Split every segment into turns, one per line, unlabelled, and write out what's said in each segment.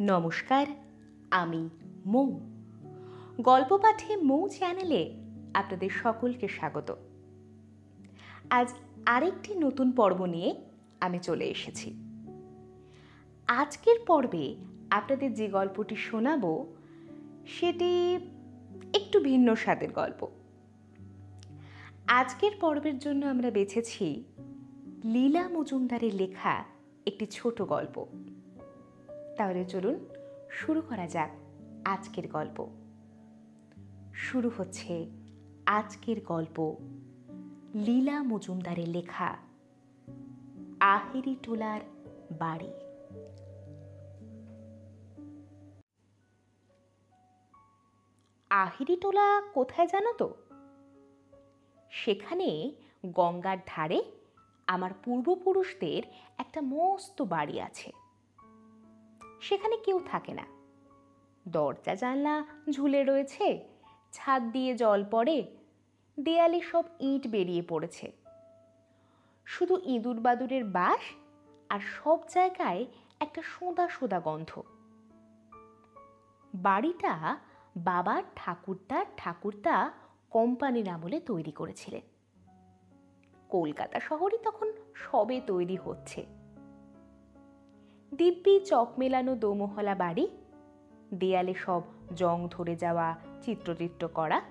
নমস্কার, আমি মৌ। গল্প পাঠে মৌ চ্যানেলে আপনাদের সকলকে স্বাগত। আজ আরেকটি নতুন পর্ব নিয়ে আমি চলে এসেছি। আজকের পর্বে আপনাদের যে গল্পটি শোনাবো, সেটি একটু ভিন্ন স্বাদের গল্প। আজকের পর্বের জন্য আমরা বেছেছি লীলা মজুমদারের লেখা একটি ছোট গল্প। তাহলে চলুন শুরু করা যাক আজকের গল্প। শুরু হচ্ছে আজকের গল্প, লীলা মজুমদারের লেখা, আহেরি টোলার বাড়ি। আহিরি টোলা কোথায় জানো তো? সেখানে গঙ্গার ধারে আমার পূর্বপুরুষদের একটা মস্ত বাড়ি আছে। সেখানে কেউ থাকে না। দরজা, জানলা ঝুলে রয়েছে, ছাদ দিয়ে জল পড়ে, দেয়ালে সব ইট বেরিয়ে পড়েছে। শুধু ইঁদুর বাদুরের বাস আর সব জায়গায় একটা সোদা সোদা গন্ধ। বাড়িটা বাবার ঠাকুরদার ঠাকুরদা কোম্পানির আমলে তৈরি করেছিলেন। কলকাতা শহরই তখন সবে তৈরি হচ্ছে। দিব্যি চক মেলানো দোমহলা বাড়ি, দেয়ালে সব জং ধরে যাওয়া চিত্রচিত্র করা,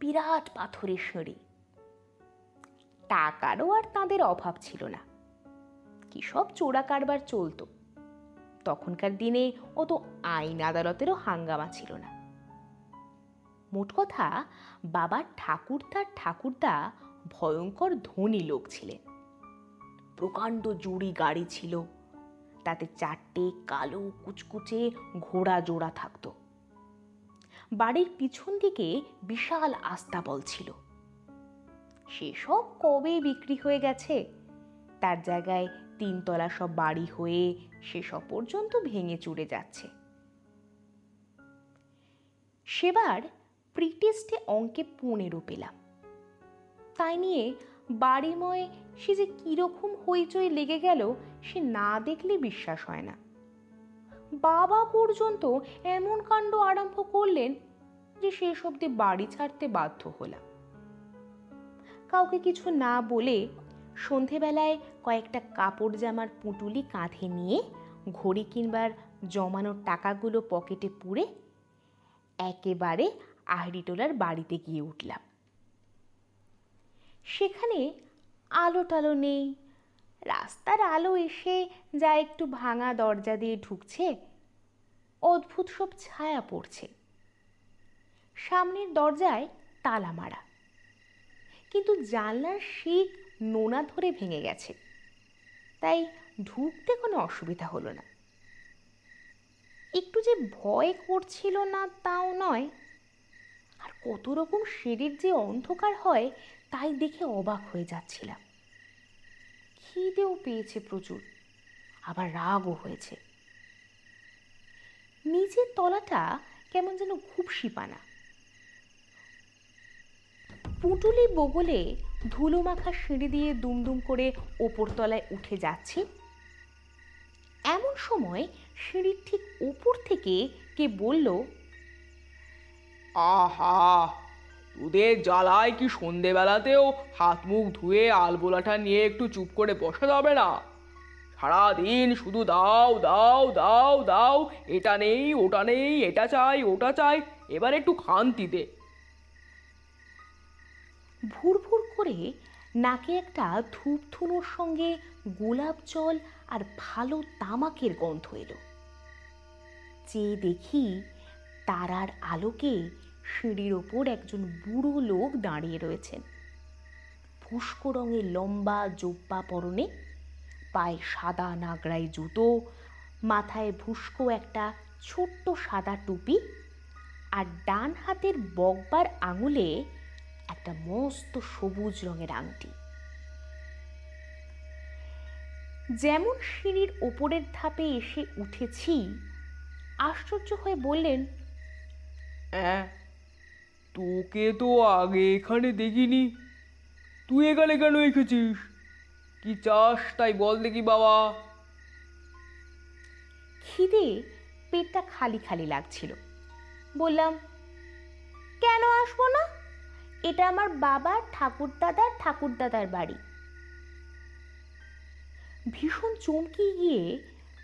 বিরাট পাথরের সিঁড়ি। টাকারও আর তাদের অভাব ছিল না। কি সব চোরা কারবার চলতো। তখনকার দিনে অত আইন আদালতেরও হাঙ্গামা ছিল না। মোট কথা, বাবার ঠাকুরদার ঠাকুরদা ভয়ঙ্কর ধনী লোক ছিলেন। প্রকাণ্ড জুড়ি গাড়ি ছিল তাতে চারটে কালো কুচকুচে ঘোড়া জোড়া থাকতো। বাড়ির পিছন দিকে বিশাল আস্তাবল ছিল। সেসব কবে বিক্রি হয়ে গেছে? তার জায়গায় তিনতলা সব বাড়ি হয়ে সেসব পর্যন্ত ভেঙে চুরে যাচ্ছে। সেবার প্রিটেস্টে অঙ্কে পনেরো পেলাম। তাই নিয়ে বাড়িময় সে যে কীরকম হইচই লেগে গেল সে না দেখলে বিশ্বাস হয় না। বাবা পর্যন্ত এমন কাণ্ড আরম্ভ করলেন যে শেষ অব্দি বাড়ি ছাড়তে বাধ্য হলাম। কাউকে কিছু না বলে সন্ধেবেলায় কয়েকটা কাপড় জামার পুঁটুলি কাঁধে নিয়ে ঘড়ি কিনবার জমানোর টাকাগুলো পকেটে পুড়ে একেবারে আহরিটোলার বাড়িতে গিয়ে উঠলাম। সেখানে আলো টালো নেই। রাস্তার আলো এসে যা একটু ভাঙা দরজা দিয়ে ঢুকছে। অদ্ভুত সব ছায়া পড়ছে। সামনের দরজায় তালা মারা। কিন্তু জানলার শিক নোনা ধরে ভেঙে গেছে। তাই ঢুকতে কোনো অসুবিধা হলো না। একটু যে ভয় করছিল না তাও নয়। আর কত রকম সিঁড়ির যে অন্ধকার হয়, তাই দেখে অবাক হয়ে যাচ্ছিলাম। খিদেও পেয়েছে প্রচুর। আবার রাগও হয়েছে। নিচের তলাটা কেমন যেন ঘুপসিপানা পুটুলি বগলে ধুলো মাখা সিঁড়ি দিয়ে দুমদুম করে ওপর তলায় উঠে যাচ্ছি। এমন সময় সিঁড়ির ঠিক ওপর থেকে কে বলল,
আহা! তোদের জ্বালায় কি সন্ধেবেলাতেও হাত মুখ ধুয়ে আলবোলাটা নিয়ে একটু চুপ করে বসা যাবে না? সারাদিন শুধু দাও দাও দাও দাও, এটা নেই, ওটা নেই, এটা চাই, ওটা চাই, এবার একটু খান্তি দে।
ভুর ভুর করে নাকে একটা ধূপ ধুনোর সঙ্গে গোলাপ জল আর ভালো তামাকের গন্ধ এলো। চেয়ে দেখি তারার আলোকে সিঁড়ির ওপর একজন বুড়ো লোক দাঁড়িয়ে রয়েছেন ফুস্কো রঙের লম্বা জোব্বা পরনে, পায়ে সাদা নাগরাই জুতো, মাথায় ভুস্কো একটা ছোট্ট সাদা টুপি আর ডান হাতের বগবার আঙুলে একটা মস্ত সবুজ রঙের আংটি। যেমন সিঁড়ির ওপরের ধাপে এসে উঠেছি, আশ্চর্য হয়ে বললেন
হ্যাঁ তোকে তো আগে এখানে দেখিনি। তুই এখানে কেন এসেছিস? কি চাস তাই বল দেখি বাবা।
খিদে পেটটা খালি খালি লাগছিল। বললাম, কেন আসব না? এটা আমার বাবার ঠাকুরদাদার ঠাকুরদাদার বাড়ি। ভীষণ চমকে গিয়ে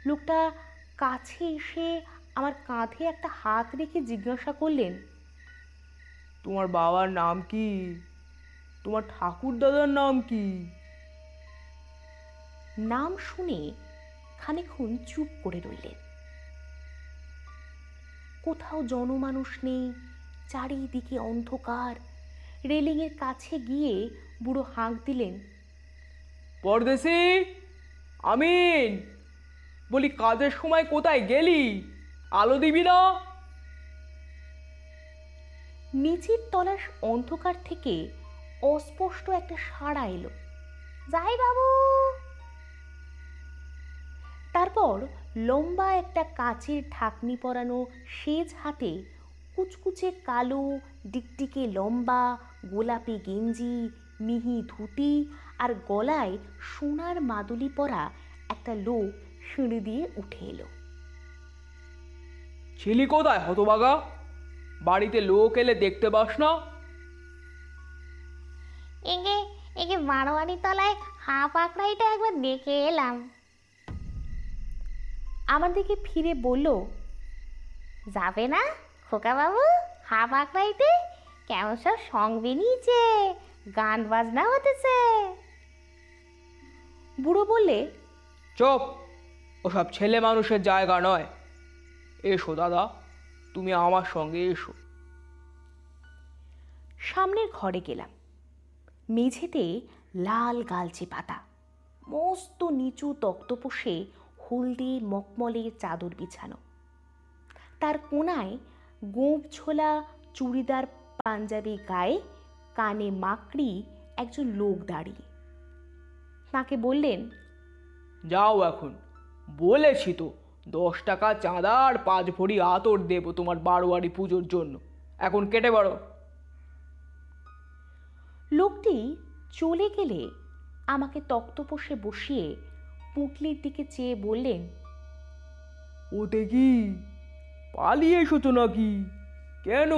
লোকটা কাছে এসে আমার কাঁধে একটা হাত রেখে জিজ্ঞাসা করলেন
তোমার বাবার নাম কি? তোমার ঠাকুর দাদার নাম কি?
নাম শুনে খানিক্ষণ চুপ করে রইলেন। কোথাও জনমানুষ নেই চারিদিকে অন্ধকার। রেলিংয়ের কাছে গিয়ে বুড়ো হাঁক দিলেন
পরদেশি আমিন! বলি কাজের সময় কোথায় গেলি? আলো দিবি না?
নিচের তলার অন্ধকার থেকে অস্পষ্ট একটা সাড়া এলো। যাই বাবু! তারপর লম্বা একটা কাচের ঢাকনি পরানো সেজ হাতে কুচকুচে কালো ডিকটিকে লম্বা, গোলাপি গেঞ্জি, মিহি ধুতি আর গলায় সোনার মাদুলি পরা একটা লোক সিঁড়ি দিয়ে উঠে এলো।
ছেলে কোথায় হতবাগা? বাড়িতে লোক এলে দেখতে পাস না?
এগে এগে বারোয়ারি তলায় হাফ আঁকড়াইটা একবার দেখে এলাম।
আমার দিকে ফিরে বলল
যাবে না খোকা বাবু হাফ আঁকড়াইতে কেমন সব সং বেরিয়েছে গান বাজনা হতেছে?
বুড়ো বললে
চুপ! ওসব ছেলে মানুষের জায়গা নয়। এসো দাদা। তুমি আমার সঙ্গে এসো।
সামনের ঘরে গেলাম। মেঝেতে লাল গালচে পাতা মস্ত নিচু তক্তপোষে হলদে মকমলের চাদর বিছানো। তার কোনায় গোঁপ ছোলা চুড়িদার পাঞ্জাবি গায়ে কানে মাকড়ি একজন লোক দাঁড়িয়ে। তাকে বললেন
যাও এখন বলেছি তো দশ টাকা চাঁদা আর পাঁচ ভরি আতর দেবো তোমার বারোয়ারি পুজোর জন্য। এখন কেটে বাড়ো।
লোকটি চলে গেলে আমাকে তক্তপোষে বসিয়ে পুঁটলির দিকে চেয়ে বললেন
ওতে কি? পালিয়ে এসেছ নাকি? কেন?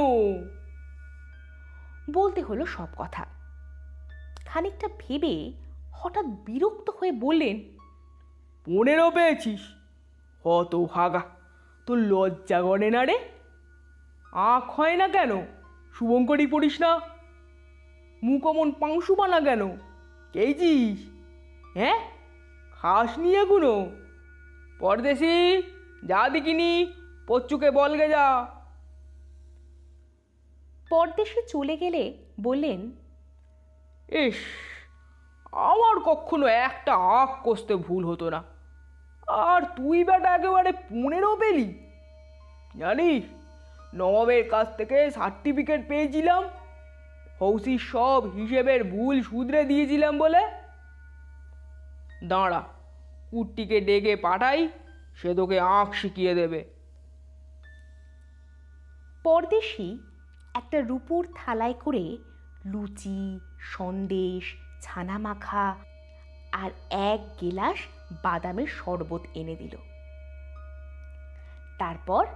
বলতে হলো সব কথা। খানিকটা ভেবে হঠাৎ বিরক্ত হয়ে বললেন
পনেরো পেয়েছিস। হত ভাগা তোর লজ্জা করে না রে? আখ হয় না কেন? শুভঙ্করই পড়িস না? মুখ অমন পাংশু বানা কেন? কেইছিস হ্যাঁ? খাস নি এগুলো পরদেশি যা দেখিনি পচ্চুকে বলগে যা।
পরদেশে চলে গেলে বললেন
ইস আমার কখনো একটা আখ কষতে ভুল হতো না। আর তুই বেটা একেবারে পনেরো পেলি। জানিস, নবাবের কাছ থেকে সার্টিফিকেট পেয়েছিলাম হৌসির সব হিসেবের ভুল শুধরে দিয়েছিলাম বলে। দাঁড়া, কুট্টিকে ডেকে পাঠাই, সে তোকে আঁখ শিখিয়ে দেবে।
পরদেশি একটা রূপুর থালায় করে লুচি, সন্দেশ ছানা মাখা আর এক গেলাস বাদামের শরবত এনে দিল। তারপর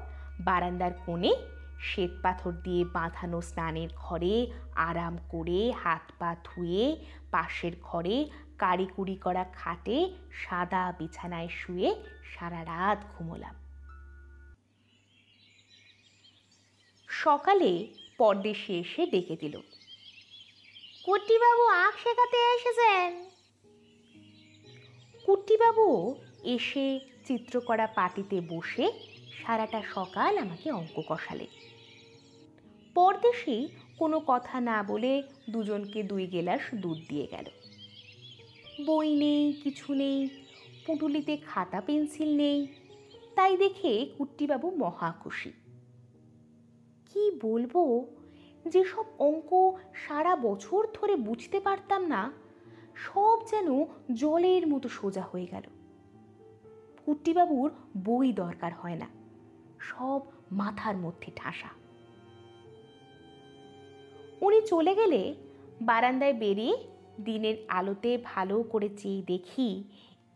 বারান্দার কোণে শ্বেত পাথর দিয়ে বাঁধানো স্নানের ঘরে আরাম করে হাত পা ধুয়ে পাশের ঘরে কারিকুরি করা খাটে সাদা বিছানায় শুয়ে সারা রাত ঘুমোলাম। সকালে পরদেশে এসে ডেকে দিল।
কুট্টিবাবু আখ শেখাতে এসেছেন?
কুট্টিবাবু এসে চিত্রকরা পাটিতে বসে সারাটা সকাল আমাকে অঙ্ক কষালে। পরদেশি কোনো কথা না বলে দুজনকে দুই গেলাস দুধ দিয়ে গেল। বই নেই, কিছু নেই, পুঁটুলিতে খাতা, পেন্সিল নেই, তাই দেখে কুট্টিবাবু মহা খুশি। কি বলব, যেসব অঙ্ক সারা বছর ধরে বুঝতে পারতাম না সব যেন জলের মতো সোজা হয়ে গেল। কুট্টিবাবুর বই দরকার হয় না, সব মাথার মধ্যে ঠাসা। উনি চলে গেলে বারান্দায় বেরিয়ে দিনের আলোতে ভালো করে চেয়ে দেখি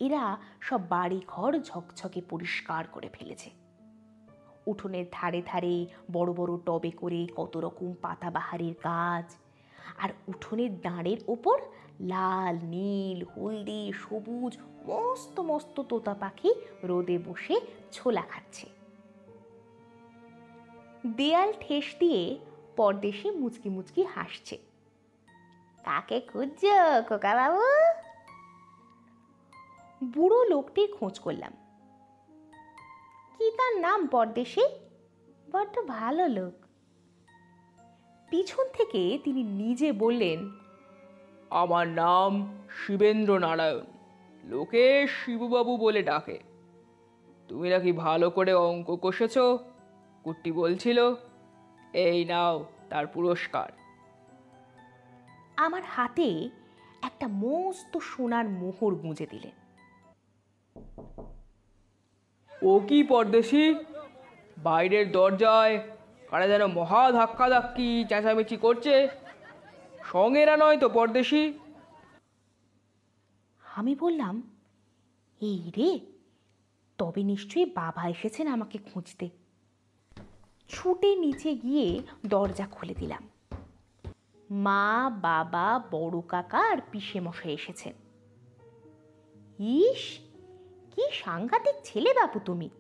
এরা সব বাড়ি ঘর ঝকঝকে পরিষ্কার করে ফেলেছে। উঠোনের ধারে ধারে বড় বড় টবে করে কত রকম পাতাবাহারের গাছ, আর উঠোনের দাঁড়ের ওপর লাল, নীল, হলদি, সবুজ, মস্ত মস্ত তোতা পাখি রোদে বসে ছোলা খাচ্ছে। দেয়াল ঠেস দিয়ে পরদেশে মুচকি মুচকি হাসছে।
কাকে খুঁজছো বাবু
বুড়ো লোকটির খোঁজ করলাম। কি তার নাম পরদেশে?
বড্ড ভালো লোক।
পিছন থেকে তিনি নিজে বললেন
আমার নাম শিবেন্দ্র নারায়ণ লোকে শিবুবাবু বলে ডাকে। তুমি নাকি ভালো করে অঙ্ক কষেছ? কুট্টি বলছিল এই নাও তার পুরস্কার।
আমার হাতে একটা মস্ত সোনার মোহর গুঁজে দিলেন।
ও কি পরদেশি? বাইরের দরজায় কারা যেন মহা ধাক্কা ধাক্কি চেঁচামেচি করছে। সঙ্গেরা নয় তো পরদেশি?
আমি বললাম, এই রে, তবে নিশ্চয়ই বাবা এসেছেন আমাকে খুঁজতে। ছুটে নিচে গিয়ে দরজা খুলে দিলাম। মা, বাবা, বড় কাকা আর পিসে মশাই এসেছেন। ইস, কি সাংঘাতিক ছেলে বাপু তুমি!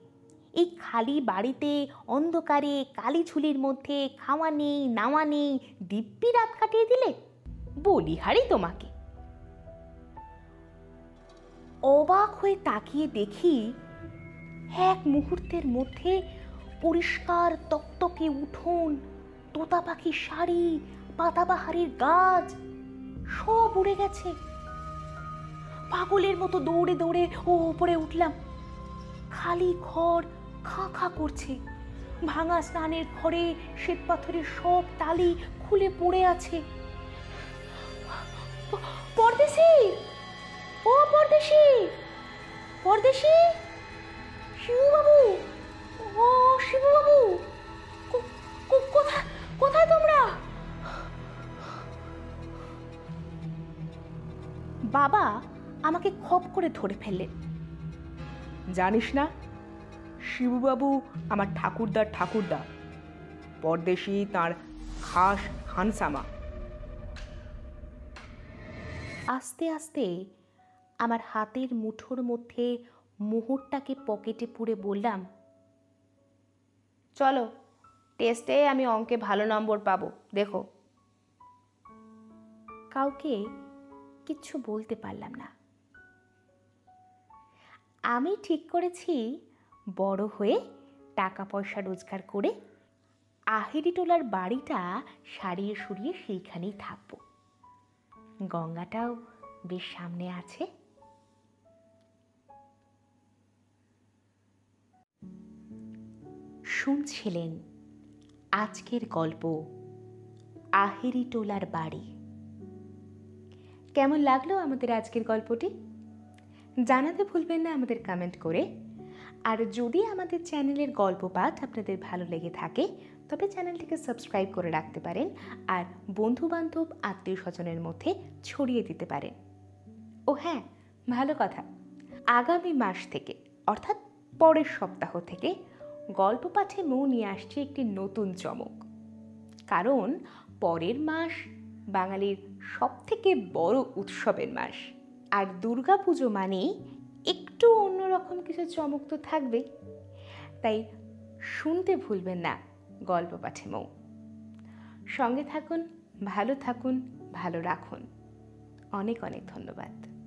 এই খালি বাড়িতে অন্ধকারে কালি ঝুলির মধ্যে খাওয়া নেই, নাওয়া নেই, দিব্যি রাত কাটিয়ে দিলে? বলি হারি তোমাকে। অবাক হয়ে তাকিয়ে দেখি এক মুহূর্তের মধ্যে পরিষ্কার তকতকে উঠোন, তোতা পাখির শাড়ি, পাতাবাহারের গাছ, সব উড়ে গেছে। পাগলের মতো দৌড়ে দৌড়ে ও উপরে উঠলাম। খালি ঘর খা খা করছে। ভাঙা স্নানের ঘরে শ্বেত পাথরের সব তালি খুলে পড়ে আছে। পরদেশি! ও পরদেশি! পরদেশি! শিবুবাবু! ও শিবুবাবু! কোথায় কোথায় তোমরা? বাবা আমাকে খপ করে ধরে ফেললেন।
জানিস না শিবুবাবু আমার ঠাকুরদার ঠাকুরদা। পরদেশি তার খাস খানসামা।
আস্তে আস্তে আমার হাতের মুঠোর মধ্যে মোহরটাকে পকেটে পুরে বললাম, চলো, টেস্টে আমি অঙ্কে ভালো নম্বর পাবো, দেখো। কাউকে কিচ্ছু বলতে পারলাম না। আমি ঠিক করেছি বড় হয়ে টাকা পয়সা রোজগার করে আহেরিটোলার বাড়িটা সারিয়ে সরিয়ে সেইখানেই থাকব। গঙ্গাটাও বেশ সামনে আছে। শুনছিলেন আজকের গল্প আহেরি টোলার বাড়ি। কেমন লাগল আমাদের আজকের গল্পটি? জানাতে ভুলবেন না আমাদের কমেন্ট করে। আর যদি আমাদের চ্যানেলের গল্প পাঠ আপনাদের ভালো লেগে থাকে, তবে চ্যানেলটিকে সাবস্ক্রাইব করে রাখতে পারেন আর বন্ধু বান্ধব আত্মীয় স্বজনের মধ্যে ছড়িয়ে দিতে পারেন। ও হ্যাঁ ভালো কথা। আগামী মাস থেকে, অর্থাৎ পরের সপ্তাহ থেকে, গল্প পাঠে মৌ নিয়ে আসছে একটি নতুন চমক। কারণ পরের মাস বাঙালির সব থেকে বড় উৎসবের মাস। আর দুর্গাপুজো মানেই একটু অন্যরকম কিছু চমক তো থাকবেই। তাই শুনতে ভুলবেন না গল্প পাঠে মৌ। সঙ্গে থাকুন, ভালো থাকুন, ভালো রাখুন। অনেক অনেক ধন্যবাদ।